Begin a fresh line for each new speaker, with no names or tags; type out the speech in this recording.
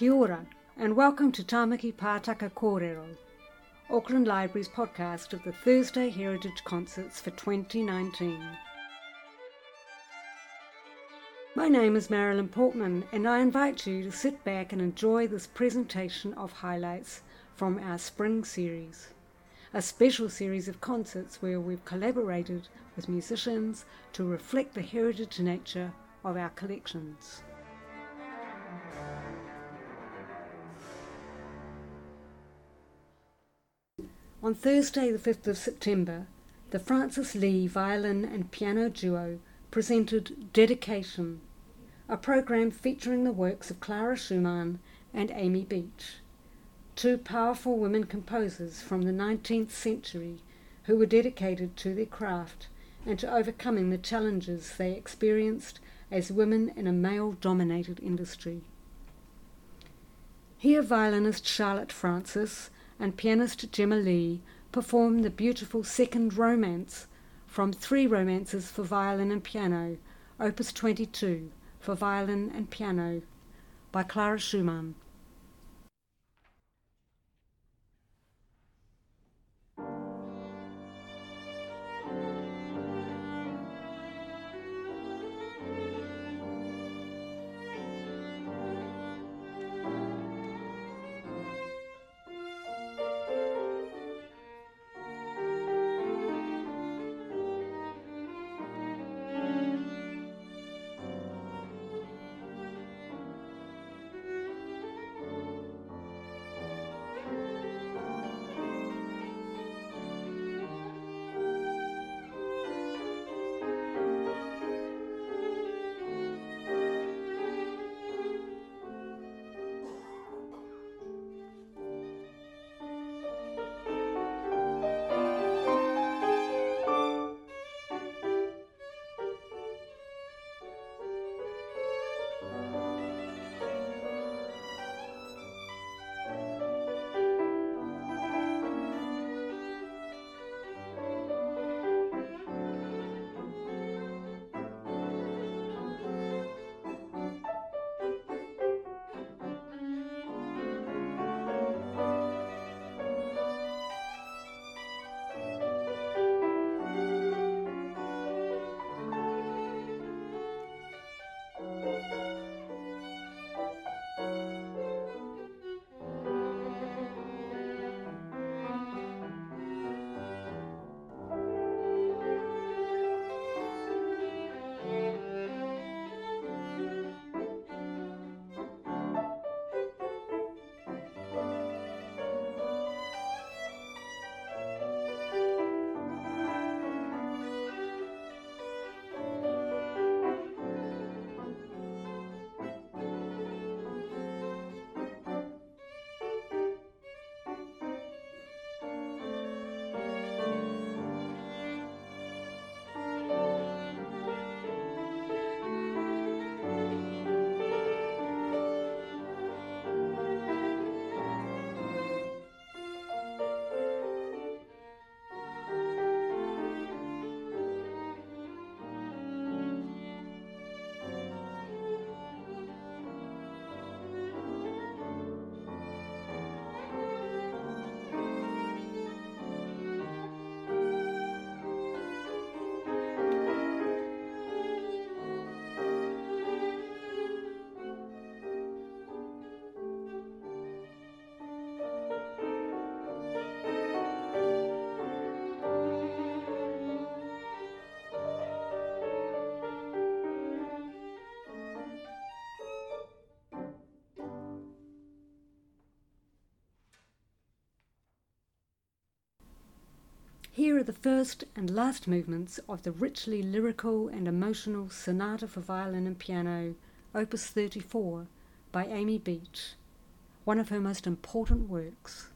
Kia ora, and welcome to Tamaki Pātaka Kōrero, Auckland Library's podcast of the Thursday Heritage Concerts for 2019. My name is Marilyn Portman, and I invite you to sit back and enjoy this presentation of highlights from our spring series, a special series of concerts where we've collaborated with musicians to reflect the heritage nature of our collections. On Thursday, the 5th of September, the Francis Lee violin and piano duo presented Dedication, a program featuring the works of Clara Schumann and Amy Beach, two powerful women composers from the 19th century who were dedicated to their craft and to overcoming the challenges they experienced as women in a male dominated industry. Here, violinist Charlotte Francis and pianist Gemma Lee perform the beautiful Second Romance from Three Romances for Violin and Piano, Opus 22, for violin and piano, by Clara Schumann. Here are the first and last movements of the richly lyrical and emotional Sonata for Violin and Piano, Opus 34, by Amy Beach, one of her most important works.